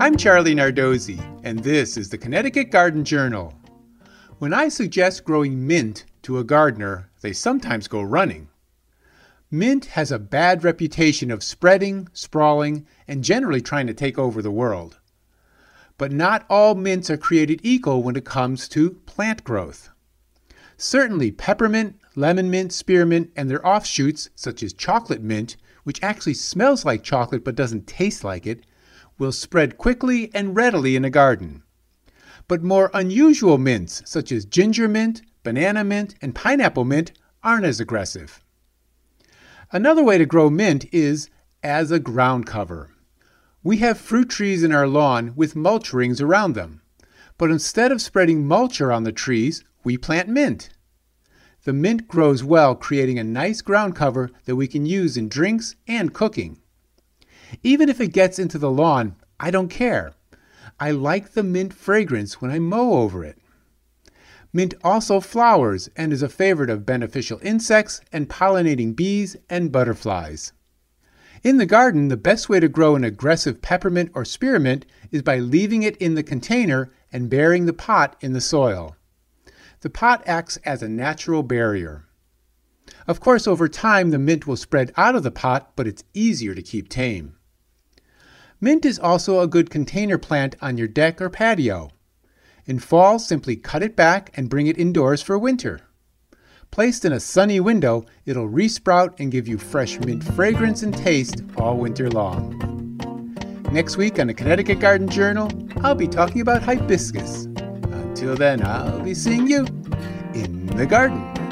I'm Charlie Nardozzi, and this is the Connecticut Garden Journal. When I suggest growing mint to a gardener, they sometimes go running. Mint has a bad reputation of spreading, sprawling, and generally trying to take over the world. But not all mints are created equal when it comes to plant growth. Certainly, peppermint, lemon mint, spearmint, and their offshoots, such as chocolate mint, which actually smells like chocolate but doesn't taste like it, will spread quickly and readily in a garden. But more unusual mints, such as ginger mint, banana mint, and pineapple mint, aren't as aggressive. Another way to grow mint is as a ground cover. We have fruit trees in our lawn with mulch rings around them. But instead of spreading mulch around the trees, we plant mint. The mint grows well, creating a nice ground cover that we can use in drinks and cooking. Even if it gets into the lawn, I don't care. I like the mint fragrance when I mow over it. Mint also flowers and is a favorite of beneficial insects and pollinating bees and butterflies. In the garden, the best way to grow an aggressive peppermint or spearmint is by leaving it in the container and burying the pot in the soil. The pot acts as a natural barrier. Of course, over time, the mint will spread out of the pot, but it's easier to keep tame. Mint is also a good container plant on your deck or patio. In fall, simply cut it back and bring it indoors for winter. Placed in a sunny window, it'll resprout and give you fresh mint fragrance and taste all winter long. Next week on the Connecticut Garden Journal, I'll be talking about hibiscus. Until then, I'll be seeing you in the garden.